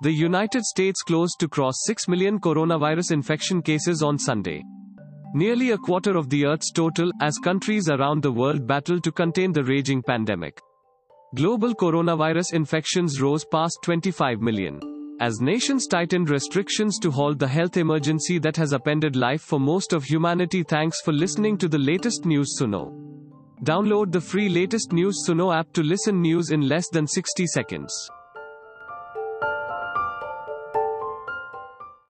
The United States closed to cross 6 million coronavirus infection cases on Sunday. Nearly a quarter of the Earth's total, as countries around the world battle to contain the raging pandemic. Global coronavirus infections rose past 25 million. As nations tightened restrictions to halt the health emergency that has upended life for most of humanity. Thanks for listening to the latest news Suno. Download the free latest news Suno app to listen news in less than 60 seconds.